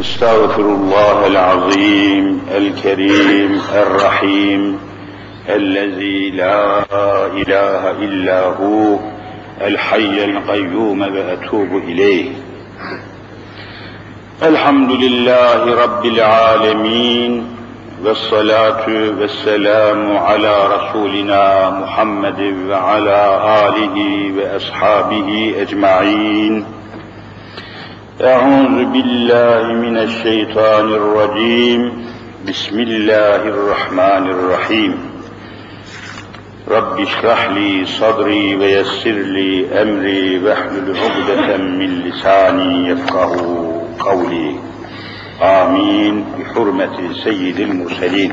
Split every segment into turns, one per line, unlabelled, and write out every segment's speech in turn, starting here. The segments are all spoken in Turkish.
أستغفر الله العظيم الكريم الرحيم الذي لا إله إلا هو الحي القيوم وأتوب إليه. الحمد لله رب العالمين والصلاة والسلام على رسولنا محمد وعلى آله وأصحابه أجمعين. أعوذ بالله من الشيطان الرجيم. بسم الله الرحمن الرحيم. رب اشرح لي صدري ويسر لي أمري واحلل عقدة من لساني يفقه قولي. آمين. بحرمة سيد المرسلين.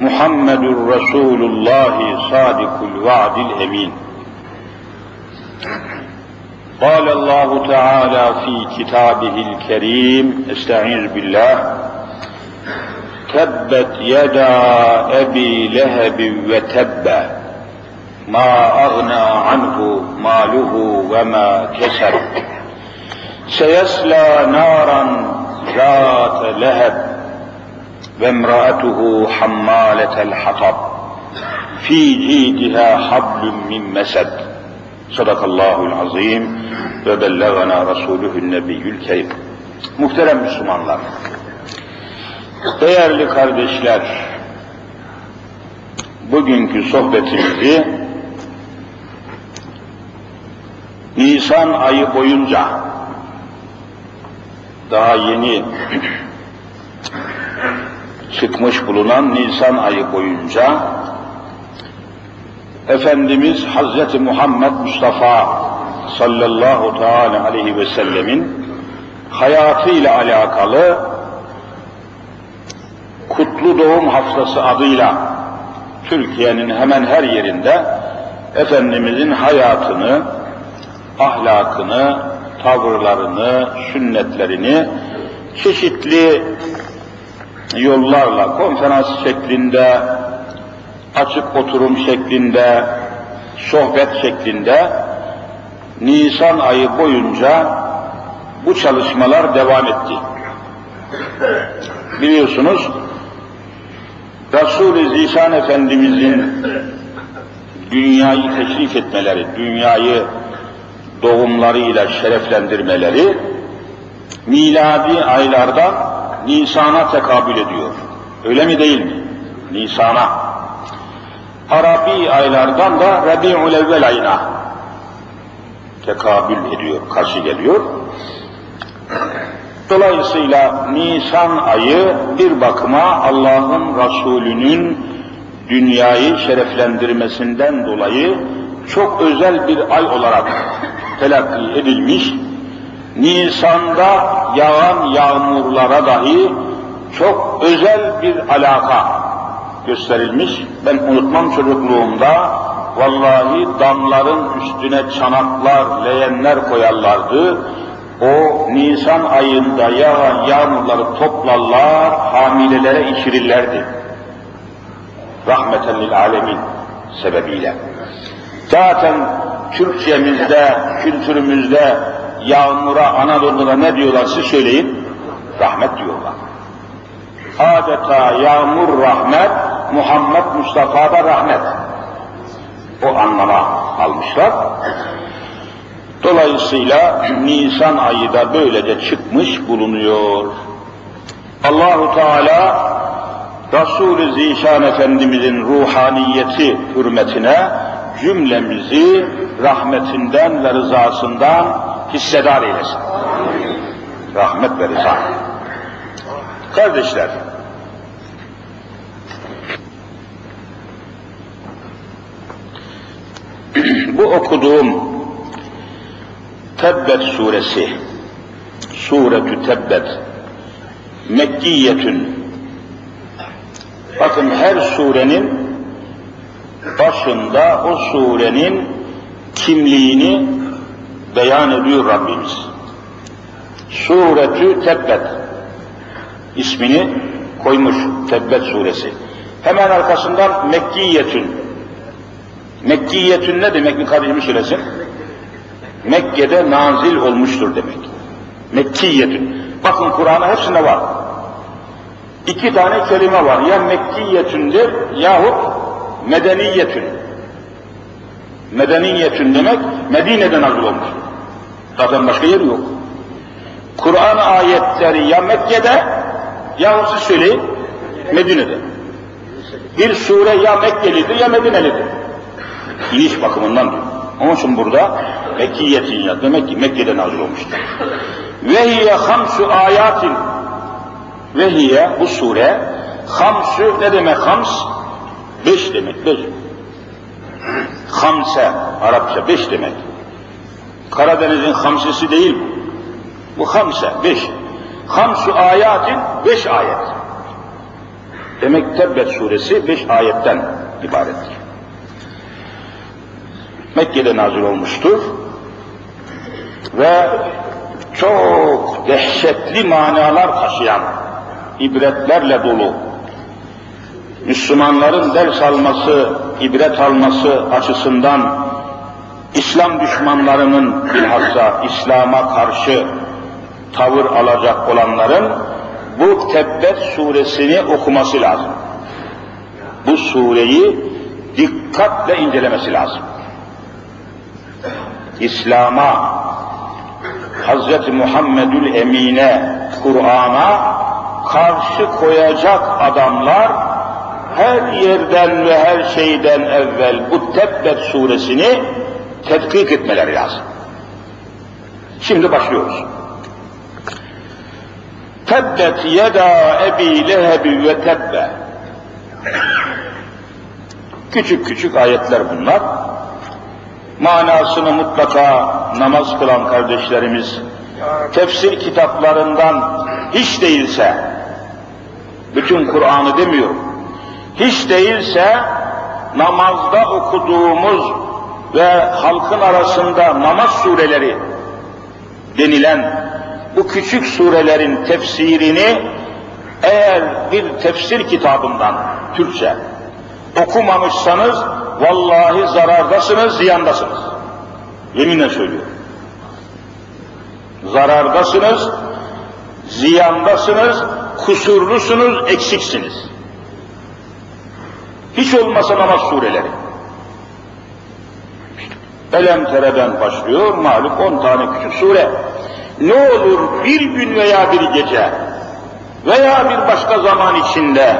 محمد رسول الله صادق الوعد الأمين. قال الله تعالى في كتابه الكريم استعيذ بالله تبت يدا أبي لهب وتب ما أغنى عنه ماله وما كسب. سيصلى نارا ذات لهب. وامرأته حمالة الحطب في جيدها حبل من مسد صدق الله العظيم ve bellagana Resulühün Nebiyyül Kerim. Muhterem Müslümanlar, değerli kardeşler, bugünkü sohbetimizi Nisan ayı boyunca daha yeni çıkmış bulunan Nisan ayı boyunca Efendimiz Hazreti Muhammed Mustafa sallallahu teala aleyhi ve sellemin hayatıyla alakalı Kutlu Doğum Haftası adıyla Türkiye'nin hemen her yerinde Efendimizin hayatını, ahlakını, tavırlarını, sünnetlerini çeşitli yollarla, konferans şeklinde, açık oturum şeklinde, sohbet şeklinde Nisan ayı boyunca bu çalışmalar devam etti. Biliyorsunuz Resul-i Zişan Efendimizin dünyayı teşrif etmeleri, dünyayı doğumlarıyla şereflendirmeleri miladi aylardan Nisan'a tekabül ediyor. Öyle mi değil mi? Nisan'a. Arabi aylardan da Rabi'ül Evvel ayına tekabül ediyor, karşı geliyor. Dolayısıyla Nisan ayı bir bakıma Allah'ın Resulü'nün dünyayı şereflendirmesinden dolayı çok özel bir ay olarak telakki edilmiş. Nisan'da yağan yağmurlara dahi çok özel bir alaka gösterilmiş. Ben unutmam çocukluğumda vallahi damların üstüne çanaklar, leğenler koyarlardı. O Nisan ayında yağan yağmurları toplarlar, hamilelere içirirlerdi. Rahmeten lil alemin sebebiyle. Zaten Türkçemizde, kültürümüzde yağmura Anadolu'da ne diyorlar siz söyleyin? Rahmet diyorlar. Adeta yağmur rahmet, Muhammed Mustafa'da rahmet. O anlama almışlar. Dolayısıyla Nisan ayı da böylece çıkmış bulunuyor. Allahu Teala Resul-i Zişan Efendimizin ruhaniyeti hürmetine cümlemizi rahmetinden ve rızasından hissedar eylesin. Rahmet ve rıza. Kardeşler, bu okuduğum Tebbet suresi, Suretü Tebbet, Mekkiyetün. Bakın her surenin başında o surenin kimliğini beyan ediyor Rabbimiz. Suretü Tebbet ismini koymuş Tebbet suresi. Hemen arkasından Mekkiyetün. Mekkiyetün ne demek bir kardeşimi söylesin? Mekke'de nazil olmuştur demek. Mekkiyetün. Bakın Kur'an'a hepsinde var. İki tane kelime var. Ya Mekkiyetündür yahut Medeniyetün. Medeniyetün demek Medine'den nazil olmuş. Zaten başka yer yok. Kur'an ayetleri ya Mekke'de yahut siz söyleyin Medine'de. Bir sure ya Mekkelidir ya Medinelidir. İniş bakımından diyor. Onun için burada Mekkiyetin ya demek ki Mekke'de nazil olmuştur. Ve hiye hamsu ayatin ve hiye bu sure hamsu ne demek hams? Beş demek, beş. Hamse, Arapça beş demek. Karadeniz'in hamsesi değil bu. Bu hamse, beş. Hamsu ayatin, beş ayet. Demek Tebbet suresi beş ayetten ibarettir. Mekke'de nazil olmuştur ve çok dehşetli manalar taşıyan, ibretlerle dolu, Müslümanların ders alması, ibret alması açısından İslam düşmanlarının bilhassa İslam'a karşı tavır alacak olanların bu Tebbet suresini okuması lazım. Bu sureyi dikkatle incelemesi lazım. İslam'a, Hz. Muhammedül Emine, Kur'an'a karşı koyacak adamlar her yerden ve her şeyden evvel bu Tebbet suresini tetkik etmeleri lazım. Şimdi başlıyoruz. Tebbet yeda ebi lehebi ve tebbe. Küçük küçük ayetler bunlar. Manasını mutlaka namaz kılan kardeşlerimiz tefsir kitaplarından hiç değilse bütün Kur'an'ı demiyorum. Hiç değilse namazda okuduğumuz ve halkın arasında namaz sureleri denilen bu küçük surelerin tefsirini eğer bir tefsir kitabından Türkçe okumamışsanız vallahi zarardasınız, ziyandasınız. Yeminle söylüyorum. Zarardasınız, ziyandasınız, kusurlusunuz, eksiksiniz. Hiç olmasa namaz sureleri. Elem Tere'den başlıyor, malum on tane küçük sure. Ne olur bir gün veya bir gece veya bir başka zaman içinde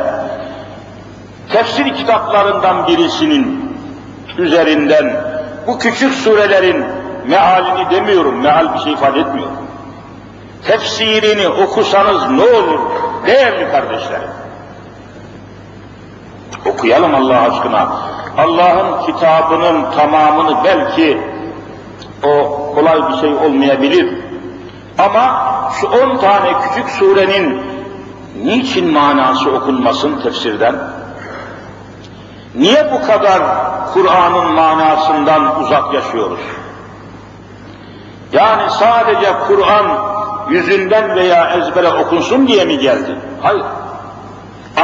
tefsir kitaplarından birisinin üzerinden bu küçük surelerin mealini demiyorum, meal bir şey ifade etmiyor. Tefsirini okusanız ne olur değerli kardeşlerim? Okuyalım Allah aşkına. Allah'ın kitabının tamamını belki o kolay bir şey olmayabilir. Ama şu on tane küçük surenin niçin manası okunmasın tefsirden? Niye bu kadar Kur'an'ın manasından uzak yaşıyoruz? Yani sadece Kur'an yüzünden veya ezbere okunsun diye mi geldi? Hayır.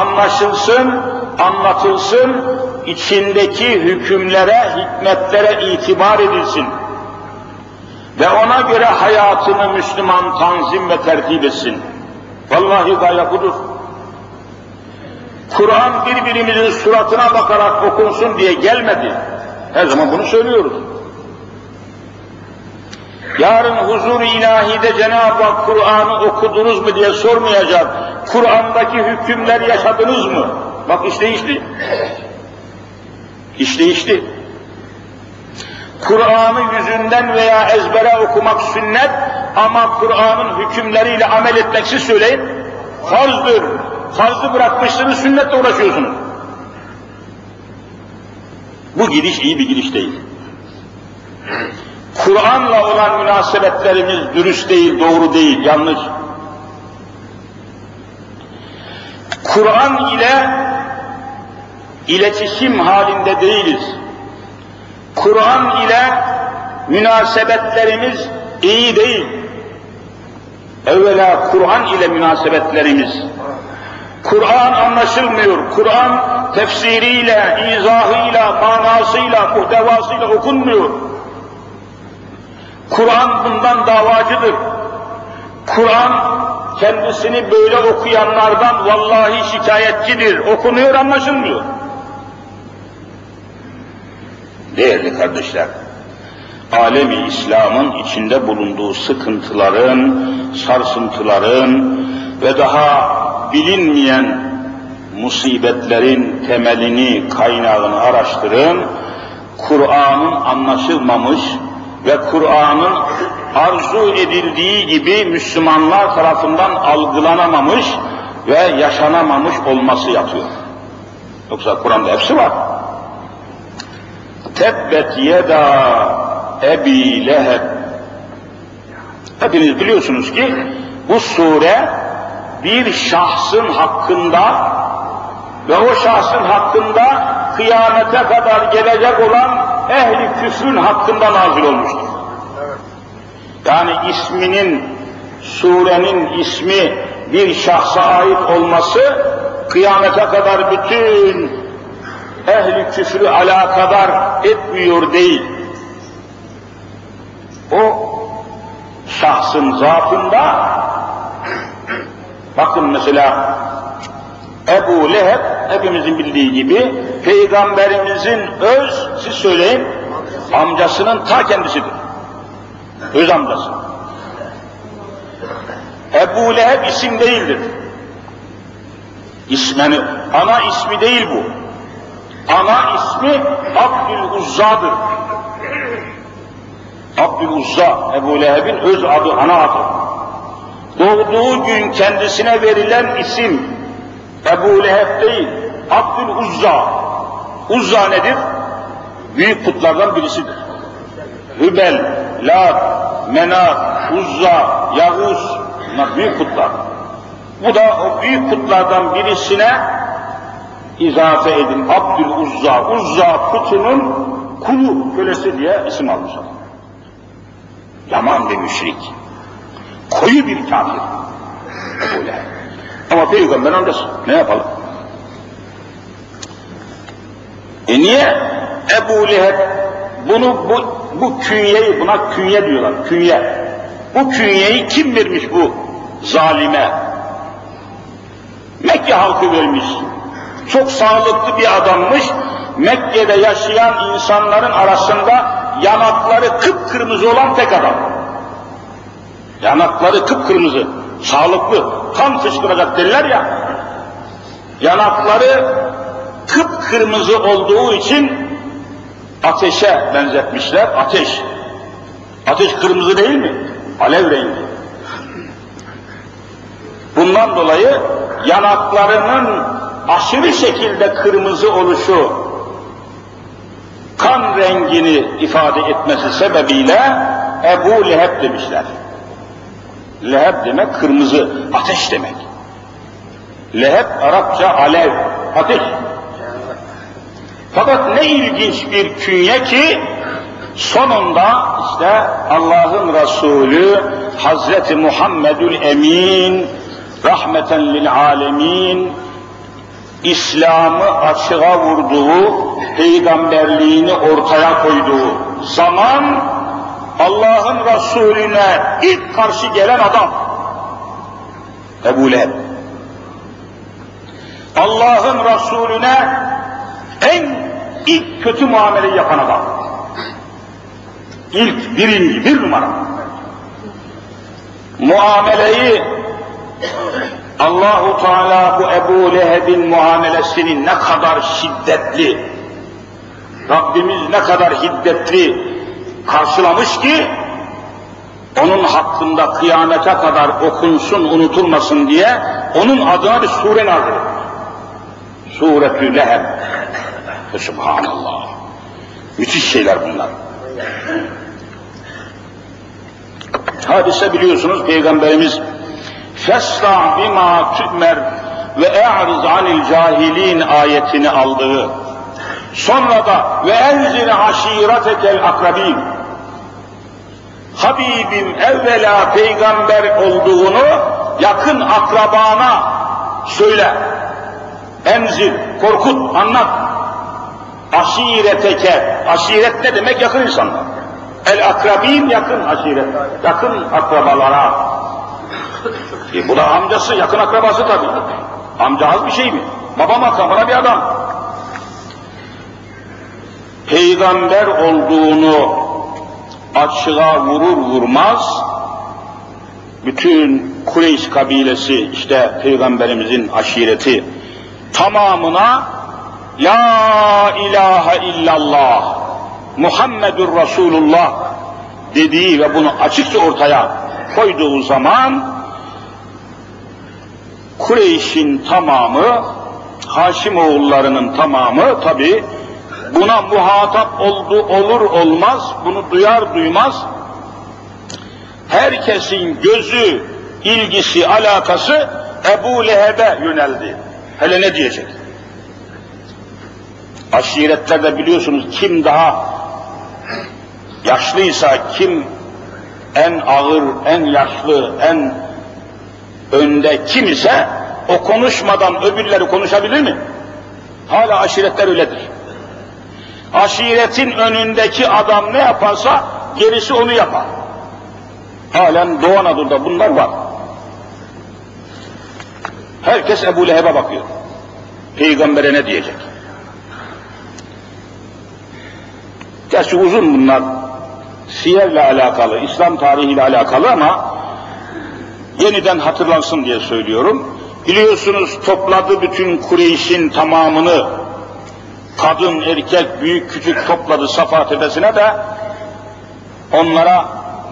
Anlaşılsın, anlatılsın, içindeki hükümlere, hikmetlere itibar edilsin. Ve ona göre hayatını Müslüman tanzim ve tertip etsin. Vallahi gaye budur. Kur'an birbirimizin suratına bakarak okunsun diye gelmedi. Her zaman bunu söylüyoruz. Yarın huzur ilahide Cenab-ı Hak Kur'an'ı okudunuz mu diye sormayacak. Kur'an'daki hükümler yaşadınız mı? Bak iş değişti. İş değişti. Kur'an'ı yüzünden veya ezbere okumak sünnet ama Kur'an'ın hükümleriyle amel etmek siz söyleyin farzdır. Farzı bırakmışsınız sünnetle uğraşıyorsunuz. Bu gidiş iyi bir gidiş değil. Kur'an'la olan münasebetlerimiz dürüst değil, doğru değil, yanlış. Kur'an ile iletişim halinde değiliz. Kur'an ile münasebetlerimiz iyi değil. Evvela Kur'an ile münasebetlerimiz. Kur'an anlaşılmıyor. Kur'an tefsiriyle, izahıyla, manasıyla, muhtevasıyla okunmuyor. Kur'an bundan davacıdır. Kur'an kendisini böyle okuyanlardan vallahi şikayetçidir. Okunuyor anlaşılmıyor. Değerli kardeşler, alemi İslam'ın içinde bulunduğu sıkıntıların, sarsıntıların ve daha bilinmeyen musibetlerin temelini, kaynağını araştırın. Kur'an'ın anlaşılmamış ve Kur'an'ın arzu edildiği gibi Müslümanlar tarafından algılanamamış ve yaşanamamış olması yatıyor. Yoksa Kur'an'da hepsi var. Tebbet yeda Ebi Leheb. Hepiniz biliyorsunuz ki bu sure bir şahsın hakkında ve o şahsın hakkında kıyamete kadar gelecek olan ehli küfrün hakkında nazil olmuştur. Yani isminin, surenin ismi bir şahsa ait olması kıyamete kadar bütün ehli küfrü alakadar etmiyor değil. O şahsın zatında bakın mesela Ebu Leheb hepimizin bildiği gibi peygamberimizin öz siz söyleyin amcasının ta kendisidir. Öz amcası. Ebu Leheb isim değildir. İsmeni, ana ismi değil bu. Ana ismi Abdül Uzza'dır. Abdül Uzza, Ebu Leheb'in öz adı, ana adı. Doğduğu gün kendisine verilen isim Ebu Leheb değil, Abdül Uzza. Uzza nedir? Büyük putlardan birisidir. Hübel, Lat, Menat, Uzza, Yavuz, bunlar büyük putlar. Bu da o büyük putlardan birisine izafe edin. Abdül Uzza, Uzza putunun kulu, kölesi diye isim almışlar. Yaman bir müşrik. Koyu bir kafir. Ebu Leheb. Ama peygamber amcası. Ne yapalım? E niye Ebu Leheb bunu bu, bu künyeyi buna künye diyorlar. Künye. Bu künyeyi kim vermiş bu zalime? Mekke halkı vermiş. Çok sağlıklı bir adammış. Mekke'de yaşayan insanların arasında yanakları kıpkırmızı olan tek adam. Yanakları kıpkırmızı, sağlıklı, kan fışkıracak derler ya. Yanakları kıpkırmızı olduğu için ateşe benzetmişler. Ateş. Ateş kırmızı değil mi? Alev rengi. Bundan dolayı yanaklarının aşırı şekilde kırmızı oluşu kan rengini ifade etmesi sebebiyle Ebu Leheb demişler. Leheb demek kırmızı, ateş demek. Leheb Arapça alev, ateş. Fakat ne ilginç bir künye ki sonunda işte Allah'ın Resulü Hazreti Muhammedül Emin rahmeten lil alemin İslam'ı açığa vurduğu, peygamberliğini ortaya koyduğu zaman Allah'ın Resulüne ilk karşı gelen adam Ebu Leheb. Allah'ın Resulüne en ilk kötü muameleyi yapan adam. İlk, birinci, bir numara. Muameleyi Allahu Teala bu Ebu Leheb'in muamelesini ne kadar şiddetli, Rabbimiz ne kadar hiddetli karşılamış ki, onun hakkında kıyamete kadar okunsun, unutulmasın diye onun adına bir sure nazil Suretü Leheb. Subhanallah. Müthiş şeyler bunlar. Hadise biliyorsunuz Peygamberimiz Fesla bima tümer ve e'riz anil cahilin ayetini aldığı, sonra da ve enzine aşiretekel akrabin, Habibim evvela peygamber olduğunu yakın akrabana söyle. Enzil, korkut, anlat. Aşireteke, aşiret ne demek? Yakın insanlar. El akrabin yakın aşiret, yakın akrabalara. E bu da amcası, yakın akrabası tabii. Amca az bir şey mi? Baba makamına bir adam. Peygamber olduğunu açığa vurur vurmaz bütün Kureyş kabilesi işte peygamberimizin aşireti tamamına La ilahe illallah Muhammedur Resulullah dediği ve bunu açıkça ortaya koyduğu zaman Kureyş'in tamamı Haşim oğullarının tamamı tabi buna muhatap oldu olur olmaz bunu duyar duymaz herkesin gözü ilgisi alakası Ebu Leheb'e yöneldi. Hele ne diyecek? Aşiretlerde biliyorsunuz kim daha yaşlıysa, kim en ağır, en yaşlı, en önde kim ise o konuşmadan öbürleri konuşabilir mi? Hala aşiretler öyledir. Aşiretin önündeki adam ne yaparsa gerisi onu yapar. Halen Doğu Anadolu'da bunlar var. Herkes Ebu Leheb'e bakıyor. Peygamber'e ne diyecek? Gerçi uzun bunlar. Siyerle alakalı, İslam tarihiyle alakalı ama yeniden hatırlansın diye söylüyorum. Biliyorsunuz topladı bütün Kureyş'in tamamını, kadın, erkek, büyük, küçük topladı Safa tepesine de onlara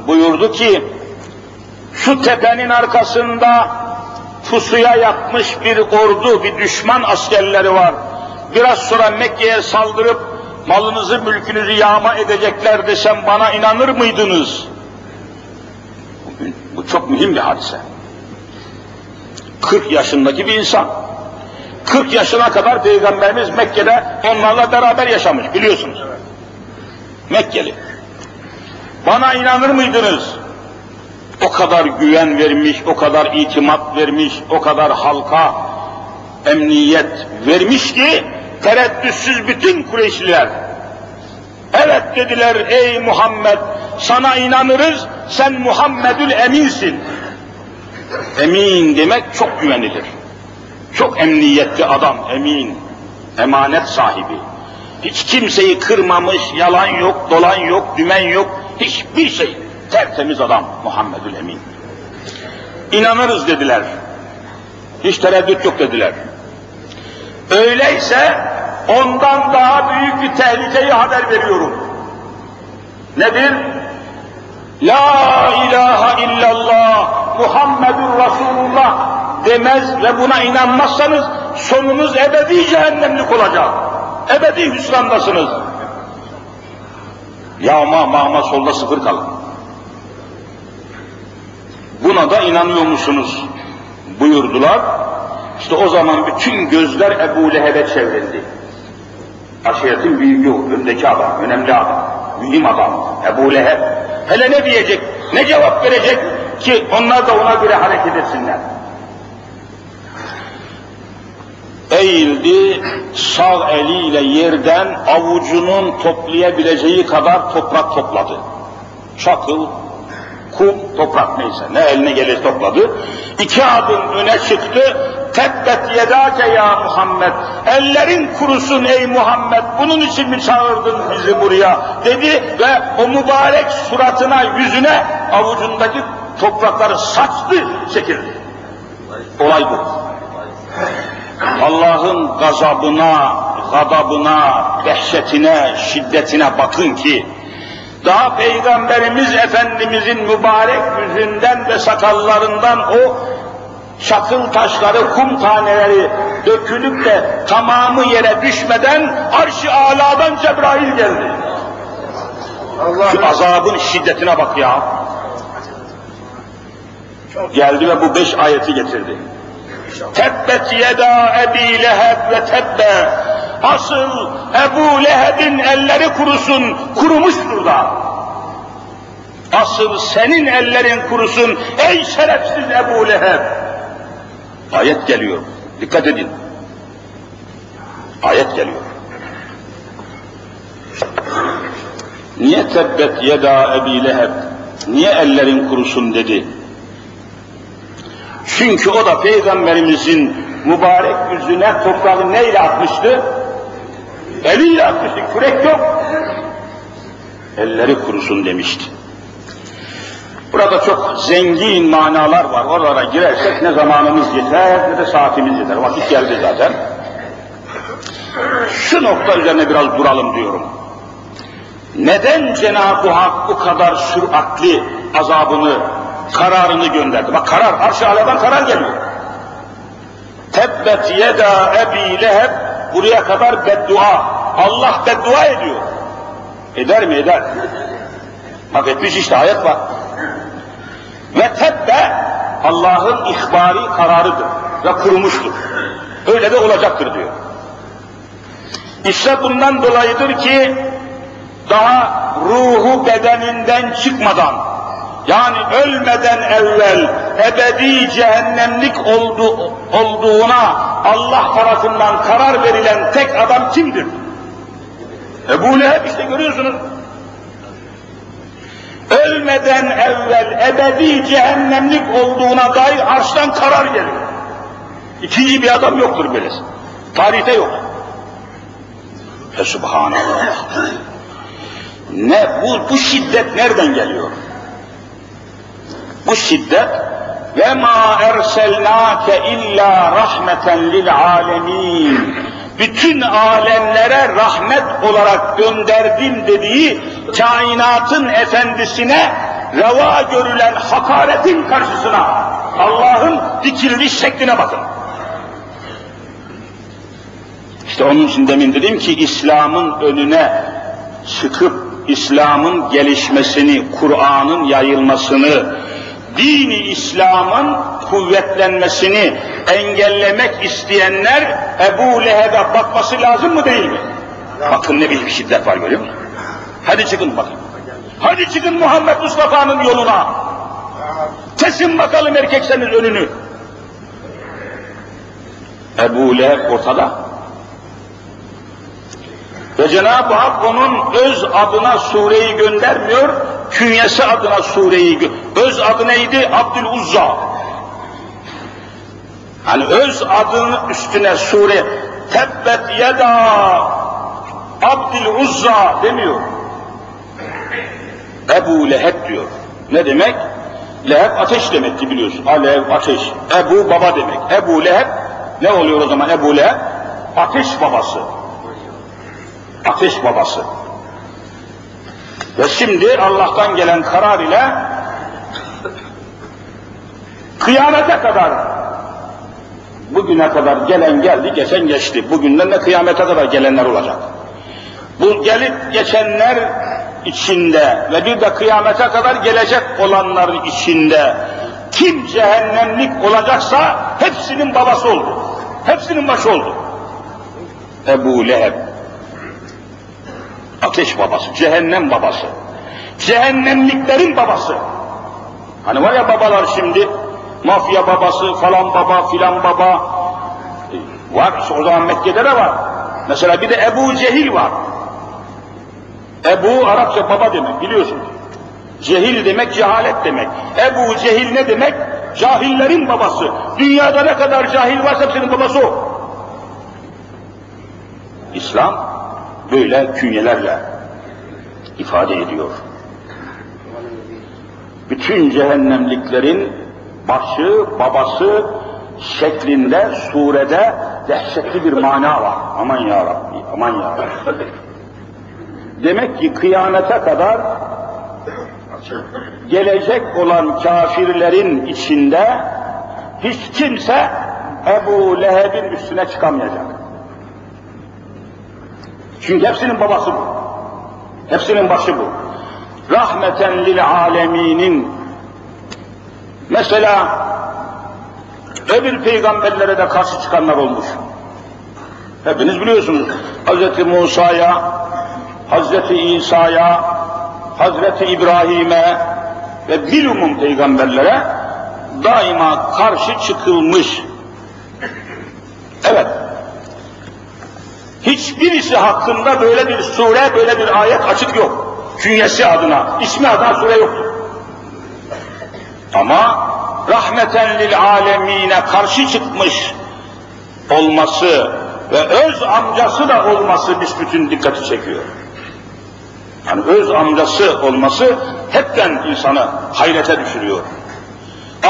buyurdu ki, şu tepenin arkasında pusuya yapmış bir ordu, bir düşman askerleri var. Biraz sonra Mekke'ye saldırıp malınızı, mülkünüzü yağma edecekler desem bana inanır mıydınız? Bu çok mühim bir hadise. 40 yaşındaki bir insan. 40 yaşına kadar Peygamberimiz Mekke'de onlarla beraber yaşamış biliyorsunuz. Mekkeli. Bana inanır mıydınız? O kadar güven vermiş, o kadar itimat vermiş, o kadar halka emniyet vermiş ki tereddütsüz bütün Kureyşliler evet dediler ey Muhammed sana inanırız sen Muhammedül Eminsin. Emin demek çok güvenilir. Çok emniyetli adam, emin, emanet sahibi. Hiç kimseyi kırmamış, yalan yok, dolan yok, dümen yok, hiçbir şey. Tertemiz adam Muhammedül Emin. İnanırız dediler. Hiç tereddüt yok dediler. Öyleyse ondan daha büyük bir tehlikeyi haber veriyorum. Nedir? La ilahe illallah Muhammedur Resulullah demez ve buna inanmazsanız sonunuz ebedi cehennemlik olacak. Ebedi hüsrandasınız. Yağma mağma solda sıfır kalın. Buna da inanıyor musunuz? buyurdular. İşte o zaman bütün gözler Ebu Leheb'e çevrildi. Aşiretin büyüğü, öndeki adam, önemli adam, mühim adam, Ebu Leheb. Hele ne diyecek, ne cevap verecek ki onlar da ona göre hareket etsinler. Eğildi, sağ eliyle yerden avucunun toplayabileceği kadar toprak topladı. Çakıl, kum, toprak neyse ne eline gelir topladı. İki adım öne çıktı. Tebbet yedake ya Muhammed. Ellerin kurusun ey Muhammed. Bunun için mi çağırdın bizi buraya? Dedi ve o mübarek suratına, yüzüne avucundaki toprakları saçtı, çekildi. Olay bu. Allah'ın gazabına, gadabına, dehşetine, şiddetine bakın ki daha Peygamberimiz Efendimizin mübarek yüzünden ve sakallarından o çakıl taşları, kum taneleri dökülüp de tamamı yere düşmeden arş-ı aladan Cebrail geldi. Allah Şu azabın şiddetine bak ya. Geldi ve bu beş ayeti getirdi. Tebbet yeda Ebi Leheb ve tebbe. Asıl Ebu Leheb'in elleri kurusun, kurumuştur da. Asıl senin ellerin kurusun ey şerefsiz Ebu Leheb. Ayet geliyor. Dikkat edin. Ayet geliyor. Niye tebbet yeda Ebi Leheb? Niye ellerin kurusun dedi? Çünkü o da Peygamberimizin mübarek yüzüne toprağı neyle atmıştı? Eliyle atmıştı, kürek yok. Elleri kurusun demişti. Burada çok zengin manalar var. Oralara girersek ne zamanımız yeter ne de saatimiz yeter. Vakit geldi zaten. Şu nokta üzerine biraz duralım diyorum. Neden Cenab-ı Hak bu kadar süratli azabını, kararını gönderdi? Bak karar, arş-ı karar geliyor. Tebbet yeda ebi leheb buraya kadar beddua. Allah beddua ediyor. Eder mi? Eder. Bak etmiş işte ayet var. Ve tebbe Allah'ın ihbari kararıdır ve kurumuştur. Öyle de olacaktır diyor. İşte bundan dolayıdır ki daha ruhu bedeninden çıkmadan yani ölmeden evvel ebedi cehennemlik oldu, olduğuna Allah tarafından karar verilen tek adam kimdir? Ebu Leheb işte görüyorsunuz. Ölmeden evvel ebedi cehennemlik olduğuna dair arştan karar geliyor. İkinci bir adam yoktur böylesi. Tarihte yok. Fe subhanallah. Ne bu, bu şiddet nereden geliyor? Bu şiddet ve ma erselnake illa rahmeten lil alemin. Bütün alemlere rahmet olarak gönderdim dediği kainatın efendisine reva görülen hakaretin karşısına Allah'ın dikilmiş şekline bakın. İşte onun için demin dedim ki İslam'ın önüne çıkıp İslam'ın gelişmesini, Kur'an'ın yayılmasını, dini İslam'ın kuvvetlenmesini engellemek isteyenler Ebu Leheb'e bakması lazım mı değil mi? Bakın ne bir şiddet var görüyor musun? Hadi çıkın bakın. Hadi çıkın Muhammed Mustafa'nın yoluna. Kesin bakalım erkekseniz önünü. Ebu Leheb ortada. Ve Cenab-ı Hak onun öz adına sureyi göndermiyor, künyesi adına sureyi Öz adı neydi? Abdül Uzza. Hani öz adının üstüne sure Tebbet yeda Abdül Uzza demiyor. Ebu Leheb diyor. Ne demek? Leheb ateş demekti biliyorsun. Alev, ateş. Ebu baba demek. Ebu Leheb ne oluyor o zaman Ebu Leheb? Ateş babası ateş babası. Ve şimdi Allah'tan gelen karar ile kıyamete kadar bugüne kadar gelen geldi, geçen geçti. Bugünden de kıyamete kadar gelenler olacak. Bu gelip geçenler içinde ve bir de kıyamete kadar gelecek olanların içinde kim cehennemlik olacaksa hepsinin babası oldu. Hepsinin başı oldu. Ebu Leheb Ateş babası, cehennem babası. Cehennemliklerin babası. Hani var ya babalar şimdi, mafya babası, falan baba, filan baba. E, var, o zaman Mekke'de de var. Mesela bir de Ebu Cehil var. Ebu Arapça baba demek biliyorsun. Cehil demek cehalet demek. Ebu Cehil ne demek? Cahillerin babası. Dünyada ne kadar cahil varsa hepsinin babası o. İslam böyle künyelerle ifade ediyor. Bütün cehennemliklerin başı, babası şeklinde, surede dehşetli bir mana var. Aman ya Rabbi, aman ya Rabbi. Demek ki kıyamete kadar gelecek olan kafirlerin içinde hiç kimse Ebu Leheb'in üstüne çıkamayacak. Çünkü hepsinin babası bu. Hepsinin başı bu. Rahmeten lil aleminin mesela Öbür peygamberlere de karşı çıkanlar olmuş. Hepiniz biliyorsunuz. Hz. Musa'ya, Hz. İsa'ya, Hz. İbrahim'e ve bilumum peygamberlere daima karşı çıkılmış. Evet. Hiçbirisi hakkında böyle bir sure, böyle bir ayet açık yok. Künyesi adına, ismi adına sure yoktur. Ama rahmeten lil alemine karşı çıkmış olması ve öz amcası da olması bütün dikkati çekiyor. Yani öz amcası olması hepten insanı hayrete düşürüyor.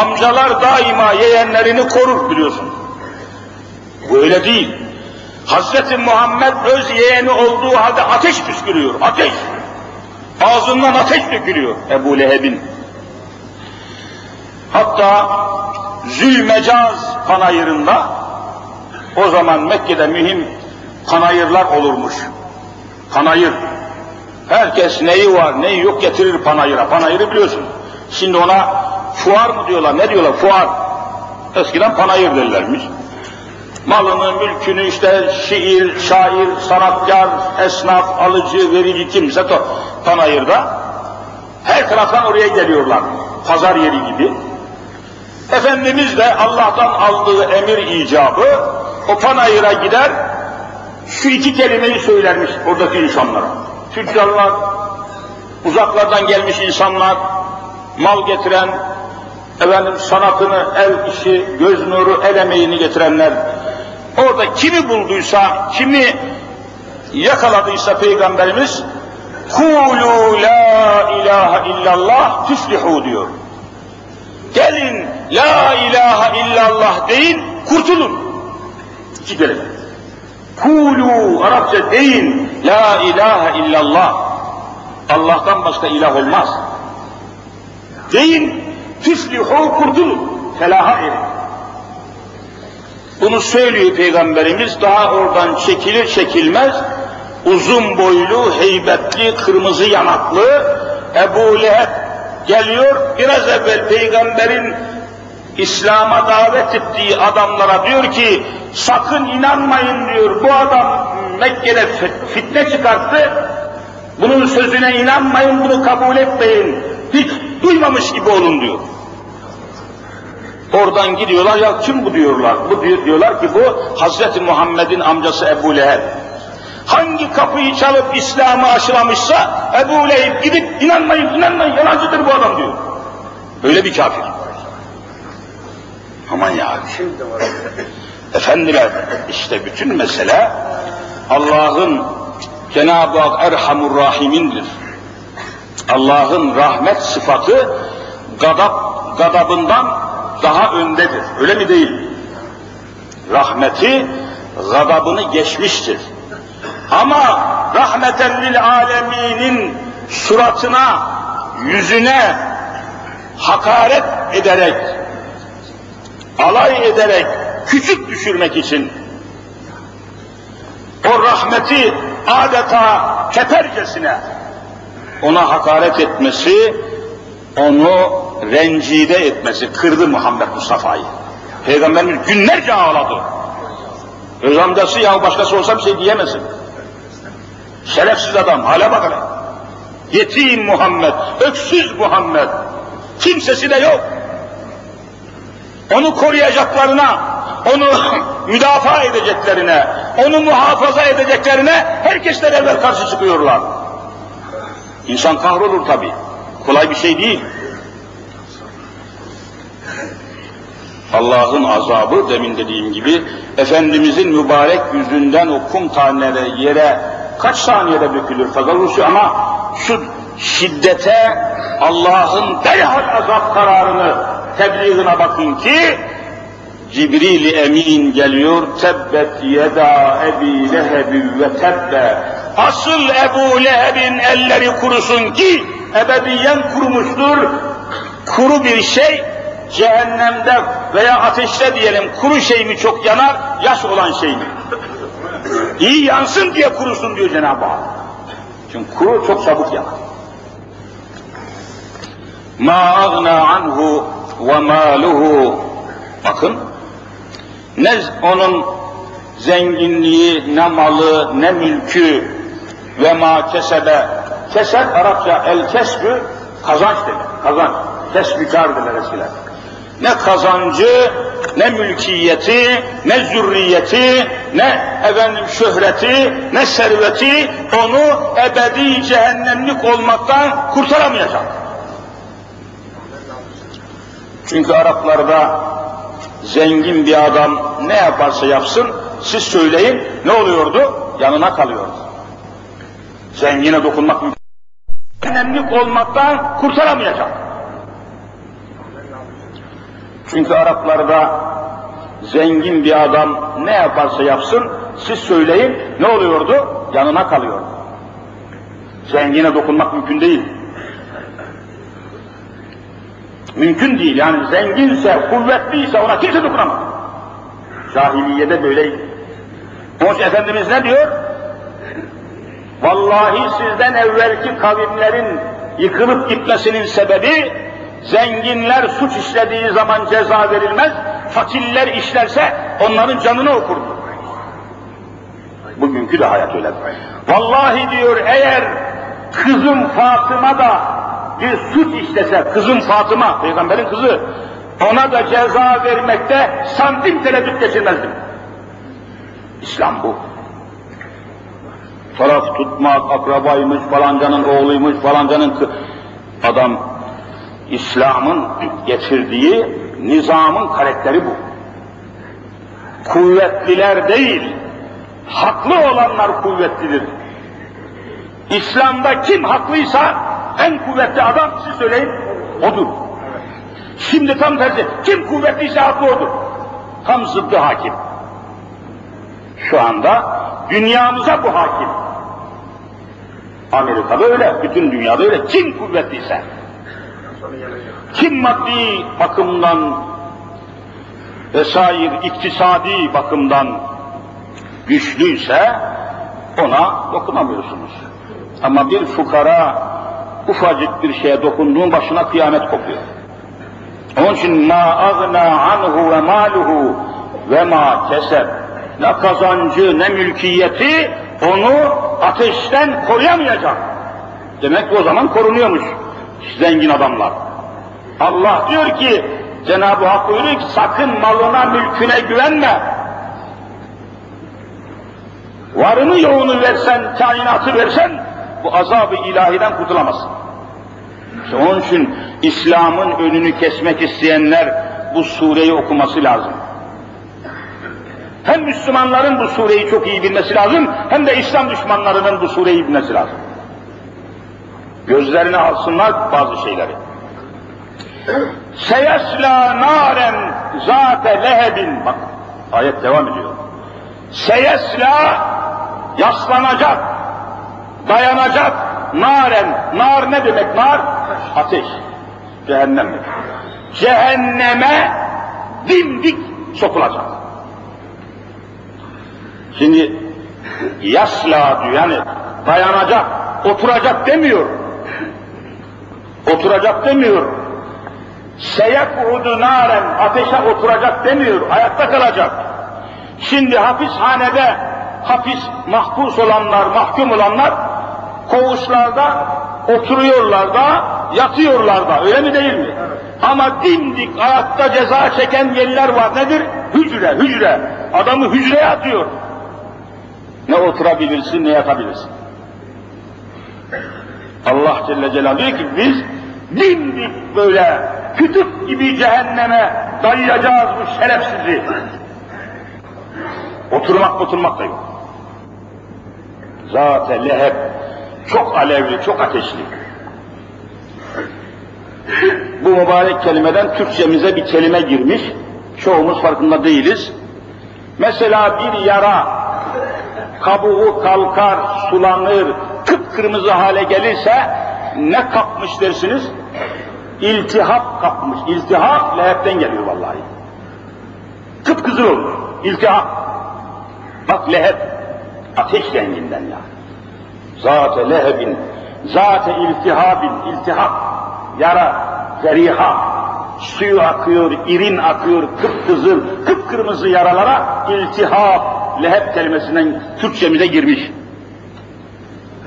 Amcalar daima yeğenlerini korur biliyorsun. Bu öyle değil. Hazreti Muhammed öz yeğeni olduğu halde ateş püskürüyor, ateş. Ağzından ateş dökülüyor Ebu Leheb'in. Hatta Zülmecaz panayırında o zaman Mekke'de mühim panayırlar olurmuş. Panayır. Herkes neyi var neyi yok getirir panayıra. Panayırı biliyorsun. Şimdi ona fuar mı diyorlar ne diyorlar fuar. Eskiden panayır derlermiş. Malını, mülkünü işte şiir, şair, sanatkar, esnaf, alıcı, verici kimse panayırda. Her taraftan oraya geliyorlar. Pazar yeri gibi. Efendimiz de Allah'tan aldığı emir icabı o panayıra gider, şu iki kelimeyi söylermiş oradaki insanlara. Tüccarlar, uzaklardan gelmiş insanlar, mal getiren, efendim sanatını, el işi, göz nuru, el emeğini getirenler, orada kimi bulduysa, kimi yakaladıysa Peygamberimiz, Kulu la ilahe illallah tüflihu diyor. Gelin la ilahe illallah deyin, kurtulun. İki kelime. Kulu Arapça deyin la ilahe illallah. Allah'tan başka ilah olmaz. Deyin tüflihu kurtulun. Felaha erin. Bunu söylüyor Peygamberimiz daha oradan çekilir çekilmez uzun boylu, heybetli, kırmızı yanaklı Ebu Leheb geliyor. Biraz evvel Peygamber'in İslam'a davet ettiği adamlara diyor ki sakın inanmayın diyor. Bu adam Mekke'de fitne çıkarttı. Bunun sözüne inanmayın, bunu kabul etmeyin. Hiç duymamış gibi olun diyor. Oradan gidiyorlar, ya kim bu diyorlar. Bu diyor, diyorlar ki bu Hazreti Muhammed'in amcası Ebu Leheb. Hangi kapıyı çalıp İslam'ı aşılamışsa Ebu Leheb gidip inanmayın, inanmayın, yalancıdır bu adam diyor. Öyle bir kafir. Aman ya. Efendiler, işte bütün mesele Allah'ın Cenab-ı Hak Erhamur Rahim'indir. Allah'ın rahmet sıfatı gadab, gadabından daha öndedir. Öyle mi değil? Rahmeti gadabını geçmiştir. Ama rahmeten lil aleminin suratına, yüzüne hakaret ederek, alay ederek, küçük düşürmek için o rahmeti adeta kepercesine ona hakaret etmesi, onu rencide etmesi kırdı Muhammed Mustafa'yı. Peygamberimiz günlerce ağladı. Öz amcası ya başkası olsa bir şey diyemesin. Şerefsiz adam, hala bak hele. Yetim Muhammed, öksüz Muhammed, kimsesi de yok. Onu koruyacaklarına, onu müdafaa edeceklerine, onu muhafaza edeceklerine herkesler evvel karşı çıkıyorlar. İnsan kahrolur tabi. Kolay bir şey değil. Allah'ın azabı demin dediğim gibi Efendimizin mübarek yüzünden o kum taneleri yere kaç saniyede dökülür fazla ama şu şiddete Allah'ın derhal azap kararını tebliğine bakın ki Cibril Emin geliyor tebbet yeda ebi lehebi ve tebbe. Asıl Ebu Leheb'in elleri kurusun ki ebediyen kurumuştur. Kuru bir şey cehennemde veya ateşte diyelim kuru şey mi çok yanar yaş olan şey mi İyi yansın diye kurusun diyor Cenab-ı Hak çünkü kuru çok çabuk yanar agna anhu ve maluhu bakın Ne onun zenginliği, ne malı, ne mülkü ve ma kesebe. Kesep Arapça el kesbü kazanç demek. Kazanç. Kesbükar derler eskiler. Ne kazancı, ne mülkiyeti, ne zürriyeti, ne efendim şöhreti, ne serveti onu ebedi cehennemlik olmaktan kurtaramayacak. Çünkü Araplarda zengin bir adam ne yaparsa yapsın, siz söyleyin ne oluyordu? Yanına kalıyordu. Zengine dokunmak mümkün. Cehennemlik olmaktan kurtaramayacak. Çünkü Araplarda zengin bir adam ne yaparsa yapsın, siz söyleyin ne oluyordu? Yanına kalıyordu. Zengine dokunmak mümkün değil. Mümkün değil yani zenginse, kuvvetliyse ona kimse dokunamaz. Cahiliyede böyleydi. Onun Efendimiz ne diyor? Vallahi sizden evvelki kavimlerin yıkılıp gitmesinin sebebi zenginler suç işlediği zaman ceza verilmez, fakirler işlerse onların canını okurdu. Bugünkü de hayat öyle. Vallahi diyor eğer kızım Fatıma da bir suç işlese, kızım Fatıma, peygamberin kızı, ona da ceza vermekte santim tereddüt geçirmezdim. İslam bu. Taraf tutmak, akrabaymış, falancanın oğluymuş, falancanın adam İslam'ın getirdiği nizamın karakteri bu. Kuvvetliler değil, haklı olanlar kuvvetlidir. İslam'da kim haklıysa en kuvvetli adam siz söyleyin odur. Şimdi tam tersi kim kuvvetliyse haklı odur. Tam zıddı hakim. Şu anda dünyamıza bu hakim. Amerika'da öyle, bütün dünyada öyle. Kim kuvvetliyse. Kim maddi bakımdan vesaire iktisadi bakımdan güçlüyse ona dokunamıyorsunuz. Ama bir fukara ufacık bir şeye dokunduğun başına kıyamet kopuyor. Onun için ma agna anhu ve maluhu ve ma keseb. Ne kazancı ne mülkiyeti onu ateşten koruyamayacak. Demek ki o zaman korunuyormuş zengin adamlar. Allah diyor ki, Cenab-ı Hak buyuruyor ki sakın malına mülküne güvenme. Varını yoğunu versen, kainatı versen bu azabı ilahiden kurtulamazsın. İşte onun için İslam'ın önünü kesmek isteyenler bu sureyi okuması lazım. Hem Müslümanların bu sureyi çok iyi bilmesi lazım, hem de İslam düşmanlarının bu sureyi bilmesi lazım. Gözlerine alsınlar bazı şeyleri. Seyesla naren zate lehebin. Bak ayet devam ediyor. Seyesla yaslanacak, dayanacak naren. Nar ne demek nar? Ateş. Cehennem. Cehenneme dimdik sokulacak. Şimdi yasla diyor yani dayanacak, oturacak demiyor. Oturacak demiyor. Seyekudu naren, ateşe oturacak demiyor, ayakta kalacak. Şimdi hapishanede hapis mahpus olanlar, mahkum olanlar koğuşlarda oturuyorlar da, yatıyorlar da, öyle mi değil mi? Ama dimdik ayakta ceza çeken yerler var. Nedir? Hücre, hücre. Adamı hücreye atıyor. Ne oturabilirsin, ne yatabilirsin. Allah Celle Celaluhu diyor ki biz dimdik böyle kütük gibi cehenneme dayayacağız bu şerefsizi. Oturmak oturmak da yok. Zaten leheb çok alevli, çok ateşli. Bu mübarek kelimeden Türkçemize bir kelime girmiş. Çoğumuz farkında değiliz. Mesela bir yara kabuğu kalkar, sulanır, kıpkırmızı hale gelirse ne kapmış dersiniz? İltihap kapmış. İltihap lehepten geliyor vallahi. Kıpkızıl olur. İltihap. Bak lehep ateş renginden ya. Zat-ı lehebin, zat-ı iltihabin, iltihap, yara, zeriha. suyu akıyor, irin akıyor, kıpkızıl, kıpkırmızı yaralara iltihap, leheb kelimesinden Türkçemize girmiş.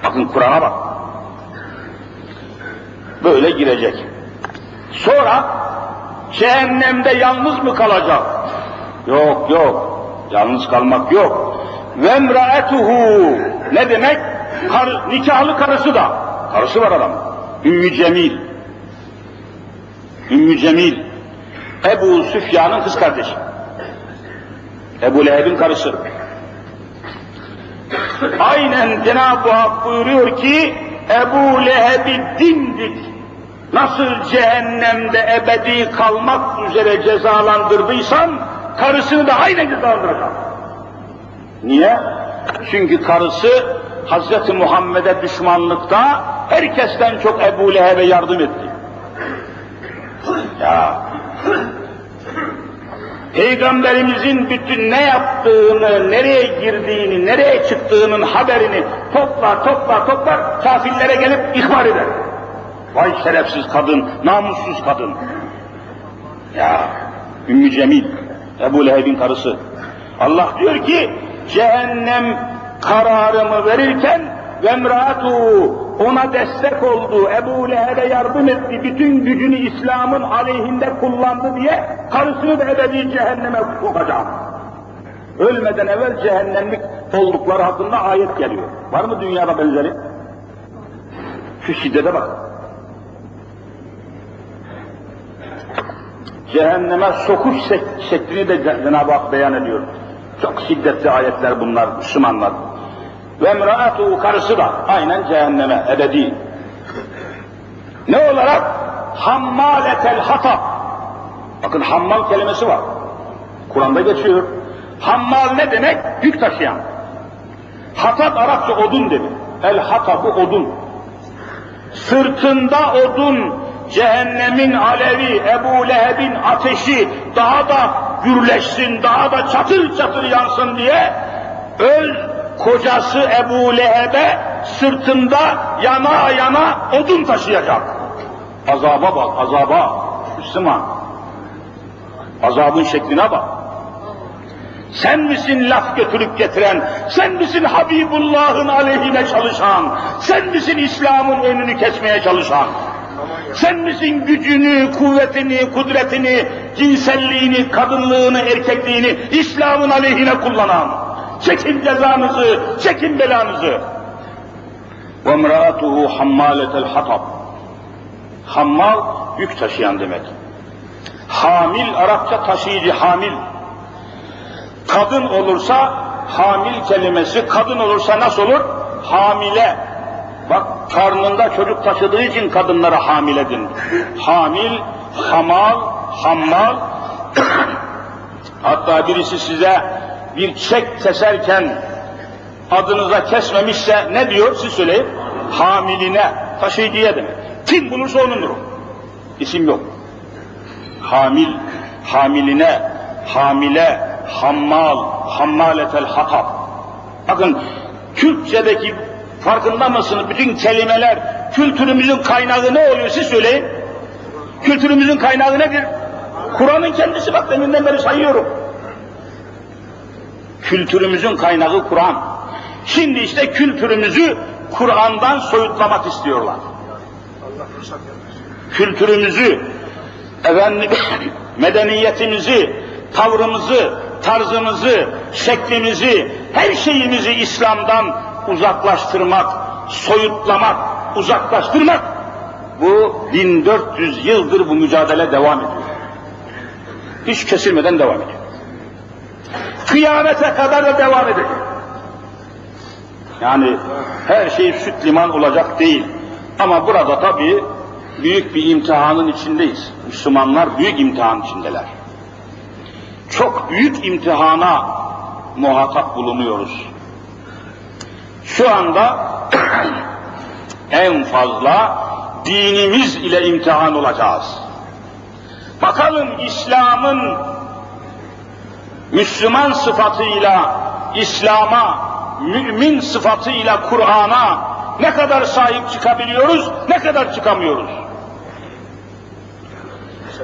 Bakın Kur'an'a bak. Böyle girecek. Sonra cehennemde yalnız mı kalacak? Yok yok. Yalnız kalmak yok. Ve emraetuhu ne demek? Kar, nikahlı karısı da. Karısı var adam. Ümmü Cemil. Ümmü Cemil. Ebu Süfyan'ın kız kardeşi. Ebu Leheb'in karısı. Aynen Cenab-ı Hak buyuruyor ki Ebu Leheb'i dimdik nasıl cehennemde ebedi kalmak üzere cezalandırdıysan karısını da aynen cezalandıracak. Niye? Çünkü karısı Hz. Muhammed'e düşmanlıkta herkesten çok Ebu Leheb'e yardım etti. Ya Peygamberimizin bütün ne yaptığını, nereye girdiğini, nereye çıktığının haberini toplar, toplar, toplar, kafirlere gelip ihbar eder. Vay şerefsiz kadın, namussuz kadın. Ya, Ümmü Cemil, Ebu Leheb'in karısı. Allah diyor ki, cehennem kararımı verirken vemratu ona destek oldu, Ebu Leheb'e yardım etti, bütün gücünü İslam'ın aleyhinde kullandı diye karısını da ebedi cehenneme sokacak. Ölmeden evvel cehennemlik oldukları hakkında ayet geliyor. Var mı dünyada benzeri? Şu şiddete bak. Cehenneme sokuş şeklini de Cenab-ı Hak beyan ediyor. Çok şiddetli ayetler bunlar Müslümanlar. Ve emraatu karısı da aynen cehenneme ebedi. Ne olarak? Hammaletel hatab. Bakın hammal kelimesi var. Kur'an'da geçiyor. Hammal ne demek? Yük taşıyan. Hatab Arapça odun demek. El hatabu odun. Sırtında odun, cehennemin alevi, Ebu Leheb'in ateşi daha da gürleşsin, daha da çatır çatır yansın diye öz kocası Ebu Leheb'e sırtında yana yana odun taşıyacak. Azaba bak, azaba. Müslüman. Azabın şekline bak. Sen misin laf götürüp getiren, sen misin Habibullah'ın aleyhine çalışan, sen misin İslam'ın önünü kesmeye çalışan? Sen misin gücünü, kuvvetini, kudretini, cinselliğini, kadınlığını, erkekliğini İslam'ın aleyhine kullanan? Çekin cezanızı, çekin belanızı. وَمْرَأَتُهُ حَمَّالَةَ الْحَطَبِ Hammal, yük taşıyan demek. Hamil, Arapça taşıyıcı, hamil. Kadın olursa, hamil kelimesi, kadın olursa nasıl olur? Hamile. Bak, karnında çocuk taşıdığı için kadınlara hamile denir. Hamil, hamal, hammal. Hatta birisi size bir çek keserken adınıza kesmemişse ne diyor siz söyleyin? Hamiline, taşıyıcıya demek. Kim bulursa onundur o. İsim yok. Hamil, hamiline, hamile, hammal, hammaletel hatab. Bakın Türkçedeki farkında mısınız? Bütün kelimeler kültürümüzün kaynağı ne oluyor siz söyleyin. Kültürümüzün kaynağı nedir? Kur'an'ın kendisi bak deminden beri sayıyorum. Kültürümüzün kaynağı Kur'an. Şimdi işte kültürümüzü Kur'an'dan soyutlamak istiyorlar. Kültürümüzü, efendim, medeniyetimizi, tavrımızı, tarzımızı, şeklimizi, her şeyimizi İslam'dan uzaklaştırmak, soyutlamak, uzaklaştırmak, bu 1400 yıldır bu mücadele devam ediyor. Hiç kesilmeden devam ediyor. Kıyamete kadar da devam edecek. Yani her şey süt liman olacak değil. Ama burada tabii büyük bir imtihanın içindeyiz. Müslümanlar büyük imtihan içindeler. Çok büyük imtihana muhatap bulunuyoruz. Şu anda en fazla dinimiz ile imtihan olacağız. Bakalım İslam'ın Müslüman sıfatıyla İslam'a, mümin sıfatıyla Kur'an'a ne kadar sahip çıkabiliyoruz, ne kadar çıkamıyoruz.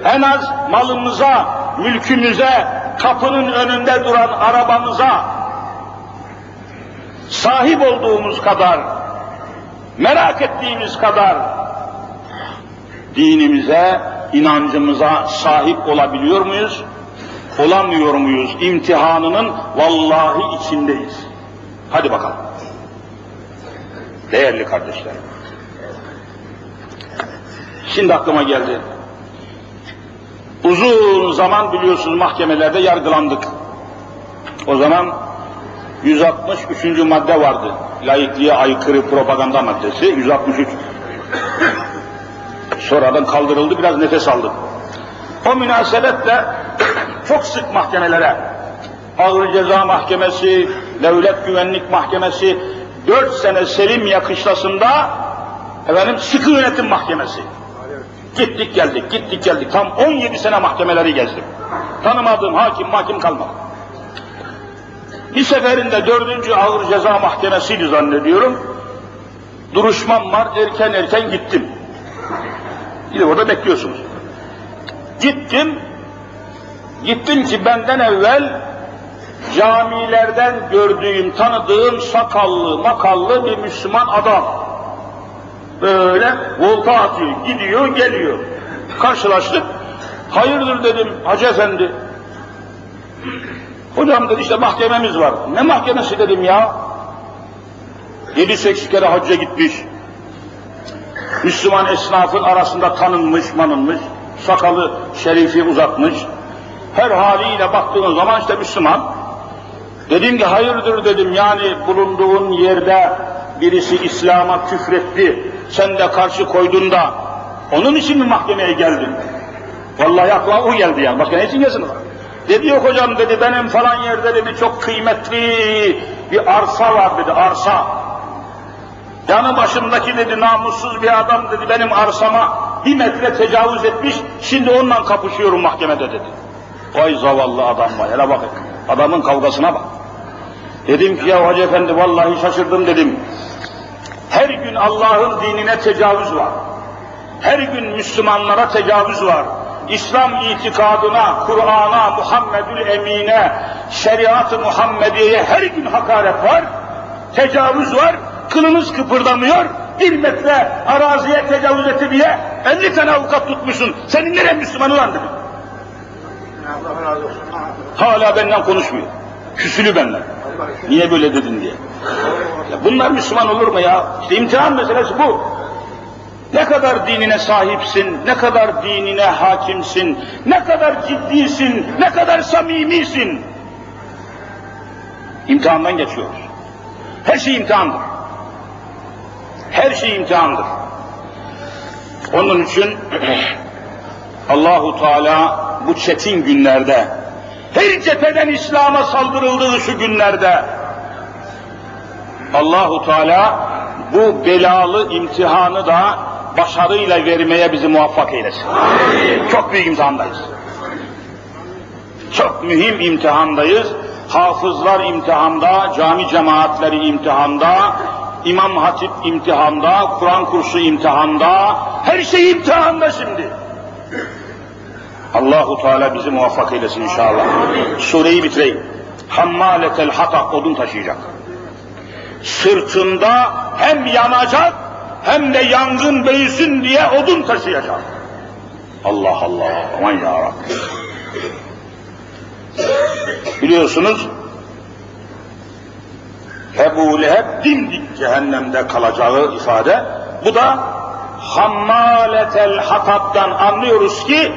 en az malımıza, mülkümüze, kapının önünde duran arabamıza sahip olduğumuz kadar, merak ettiğimiz kadar dinimize, inancımıza sahip olabiliyor muyuz? Olamıyor muyuz? İmtihanının vallahi içindeyiz. Hadi bakalım. Değerli kardeşlerim. Şimdi aklıma geldi. Uzun zaman biliyorsunuz mahkemelerde yargılandık. O zaman 163. madde vardı. Laikliğe aykırı propaganda maddesi 163. Sonradan kaldırıldı biraz nefes aldık. O münasebetle çok sık mahkemelere Ağır Ceza Mahkemesi, Devlet Güvenlik Mahkemesi, dört sene Selim yakışlasında efendim sıkı yönetim mahkemesi. Gittik geldik, gittik geldik. Tam 17 sene mahkemeleri gezdim. Tanımadığım hakim mahkim kalmadı. Bir seferinde dördüncü ağır ceza mahkemesiydi zannediyorum. Duruşmam var, erken erken gittim. Gidip orada bekliyorsunuz. Gittim, gittim ki benden evvel camilerden gördüğüm, tanıdığım sakallı, makallı bir Müslüman adam. Böyle volta atıyor, gidiyor, geliyor. Karşılaştık. Hayırdır dedim Hacı Efendi. Hocam dedi işte mahkememiz var. Ne mahkemesi dedim ya? Yedi sekiz kere hacca gitmiş. Müslüman esnafın arasında tanınmış, manınmış. Sakalı şerifi uzatmış. Her haliyle baktığınız zaman işte Müslüman. Dedim ki hayırdır dedim yani bulunduğun yerde birisi İslam'a küfretti. Sen de karşı koydun da onun için mi mahkemeye geldin? Vallahi aklıma o geldi yani. Başka ne için gelsin? Dedi yok hocam dedi benim falan yerde dedi çok kıymetli bir arsa var dedi arsa. Yanı başımdaki dedi namussuz bir adam dedi benim arsama bir metre tecavüz etmiş şimdi onunla kapışıyorum mahkemede dedi. Vay zavallı adam var hele bakın adamın kavgasına bak. Dedim ki ya Hacı Efendi vallahi şaşırdım dedim. Her gün Allah'ın dinine tecavüz var. Her gün Müslümanlara tecavüz var. İslam itikadına, Kur'an'a, Muhammedül Emine, şeriat-ı Muhammediye'ye her gün hakaret var, tecavüz var, kılınız kıpırdamıyor, bir metre araziye tecavüz etti diye 50 tane avukat tutmuşsun, senin nereye Müslüman ulan dedim. Hala benden konuşmuyor, küsülü benden. Niye böyle dedin diye. Ya bunlar Müslüman olur mu ya? İşte imtihan meselesi bu. Ne kadar dinine sahipsin, ne kadar dinine hakimsin, ne kadar ciddisin, ne kadar samimisin. İmtihandan geçiyoruz. Her şey imtihandır. Her şey imtihandır. Onun için Allahu Teala bu çetin günlerde, her cepheden İslam'a saldırıldığı şu günlerde Allahu Teala bu belalı imtihanı da başarıyla vermeye bizi muvaffak eylesin. Çok büyük imtihandayız. Çok mühim imtihandayız. Hafızlar imtihanda, cami cemaatleri imtihanda, İmam Hatip imtihanda, Kur'an kursu imtihanda, her şey imtihanda şimdi. Allahu Teala bizi muvaffak eylesin inşallah. Sureyi bitireyim. Hammaletel hatak odun taşıyacak. Sırtında hem yanacak hem de yangın büyüsün diye odun taşıyacak. Allah Allah, aman ya Rabbi. Biliyorsunuz, Ebu Leheb dimdik cehennemde kalacağı ifade. Bu da hammaletel hatabdan anlıyoruz ki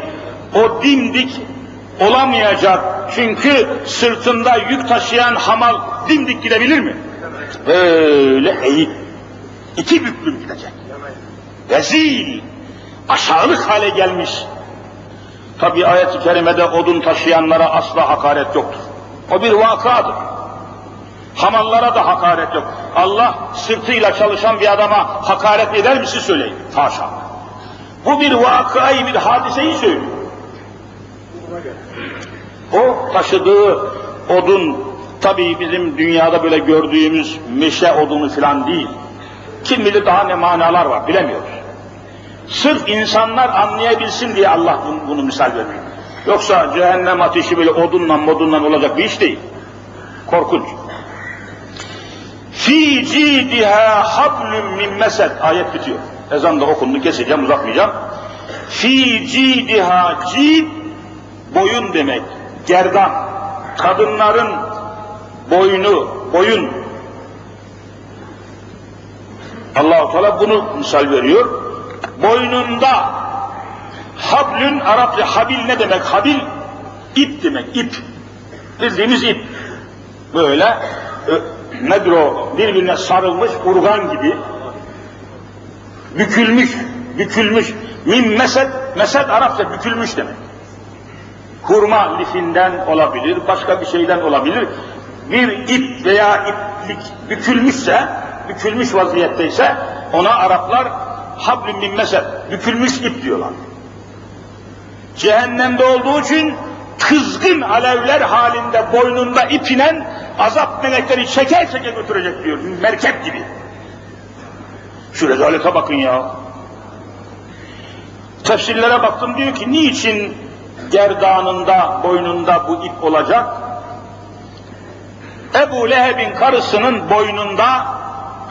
o dimdik olamayacak. Çünkü sırtında yük taşıyan hamal dimdik gidebilir mi? Böyle eğik iki büklüm gidecek. Rezil, aşağılık hale gelmiş. Tabi ayet-i kerimede odun taşıyanlara asla hakaret yoktur. O bir vakadır. Hamallara da hakaret yok. Allah sırtıyla çalışan bir adama hakaret eder misin söyleyin. Haşa. Bu bir vakayı, bir hadiseyi söylüyor. O taşıdığı odun tabii bizim dünyada böyle gördüğümüz meşe odunu filan değil. Kim bilir daha ne manalar var bilemiyoruz. Sırf insanlar anlayabilsin diye Allah bunu, bunu misal veriyor. Yoksa cehennem ateşi böyle odunla modunla olacak bir iş değil. Korkunç. Fi cidiha hablum min mesed. Ayet bitiyor. Ezan da okundu keseceğim uzatmayacağım. Fi cidiha cid boyun demek. Gerdan. Kadınların boynu, boyun. Allah Teala bunu misal veriyor. Boynunda hablün Arapça habil ne demek? Habil ip demek, ip. Bildiğimiz ip. Böyle nedir o? Birbirine sarılmış urgan gibi bükülmüş, bükülmüş. Min mesed, mesed Arapça bükülmüş demek. Hurma lifinden olabilir, başka bir şeyden olabilir. Bir ip veya iplik bükülmüşse, bükülmüş vaziyetteyse ona Araplar hablün min mesed, bükülmüş ip diyorlar. Cehennemde olduğu için kızgın alevler halinde boynunda ipinen azap melekleri çeker çeker götürecek diyor. Merkep gibi. Şu rezalete bakın ya. Tefsirlere baktım diyor ki niçin gerdanında, boynunda bu ip olacak? Ebu Leheb'in karısının boynunda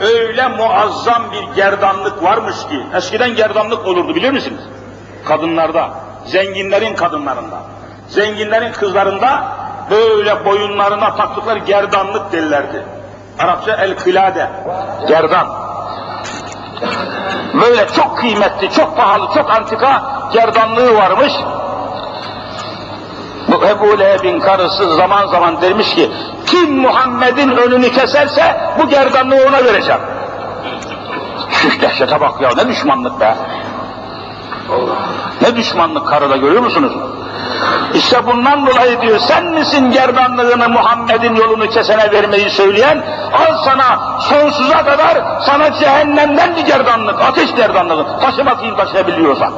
öyle muazzam bir gerdanlık varmış ki, eskiden gerdanlık olurdu bilir misiniz? Kadınlarda, zenginlerin kadınlarında, zenginlerin kızlarında böyle boyunlarına taktıkları gerdanlık derlerdi. Arapça el-kılade, gerdan. Böyle çok kıymetli, çok pahalı, çok antika gerdanlığı varmış. Bu Ebu Leheb'in karısı zaman zaman demiş ki, kim Muhammed'in önünü keserse bu gerdanlığı ona vereceğim. Şu dehşete bak ya, ne düşmanlık be. Ne düşmanlık karıda görüyor musunuz? İşte bundan dolayı diyor, sen misin gerdanlığını Muhammed'in yolunu kesene vermeyi söyleyen? Al sana sonsuza kadar sana cehennemden bir gerdanlık, ateş gerdanlığı. Taşı bakayım taşıyabiliyorsan.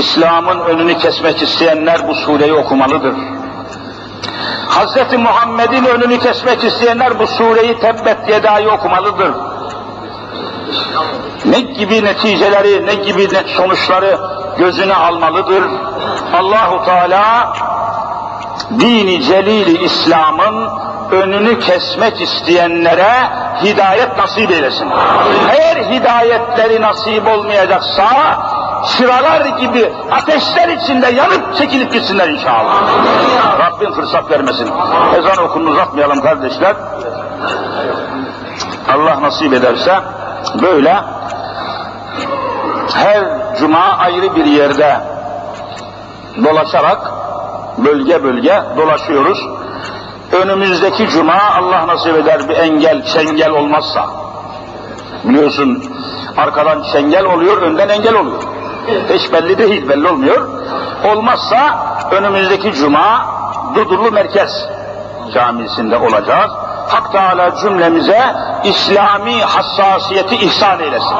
İslam'ın önünü kesmek isteyenler bu sureyi okumalıdır. Hz. Muhammed'in önünü kesmek isteyenler bu sureyi tebbet yedayı okumalıdır. Ne gibi neticeleri, ne gibi net sonuçları gözüne almalıdır. Allahu Teala dini celili İslam'ın önünü kesmek isteyenlere hidayet nasip eylesin. Eğer hidayetleri nasip olmayacaksa sıralar gibi ateşler içinde yanıp çekilip gitsinler inşallah. Rabbim fırsat vermesin. Ezan okununu uzatmayalım kardeşler. Allah nasip ederse böyle her cuma ayrı bir yerde dolaşarak bölge bölge dolaşıyoruz. Önümüzdeki cuma Allah nasip eder bir engel, çengel olmazsa. Biliyorsun arkadan çengel oluyor, önden engel oluyor. Hiç belli değil, belli olmuyor. Olmazsa önümüzdeki cuma Dudullu Merkez Camisi'nde olacağız. Hak Teala cümlemize İslami hassasiyeti ihsan eylesin.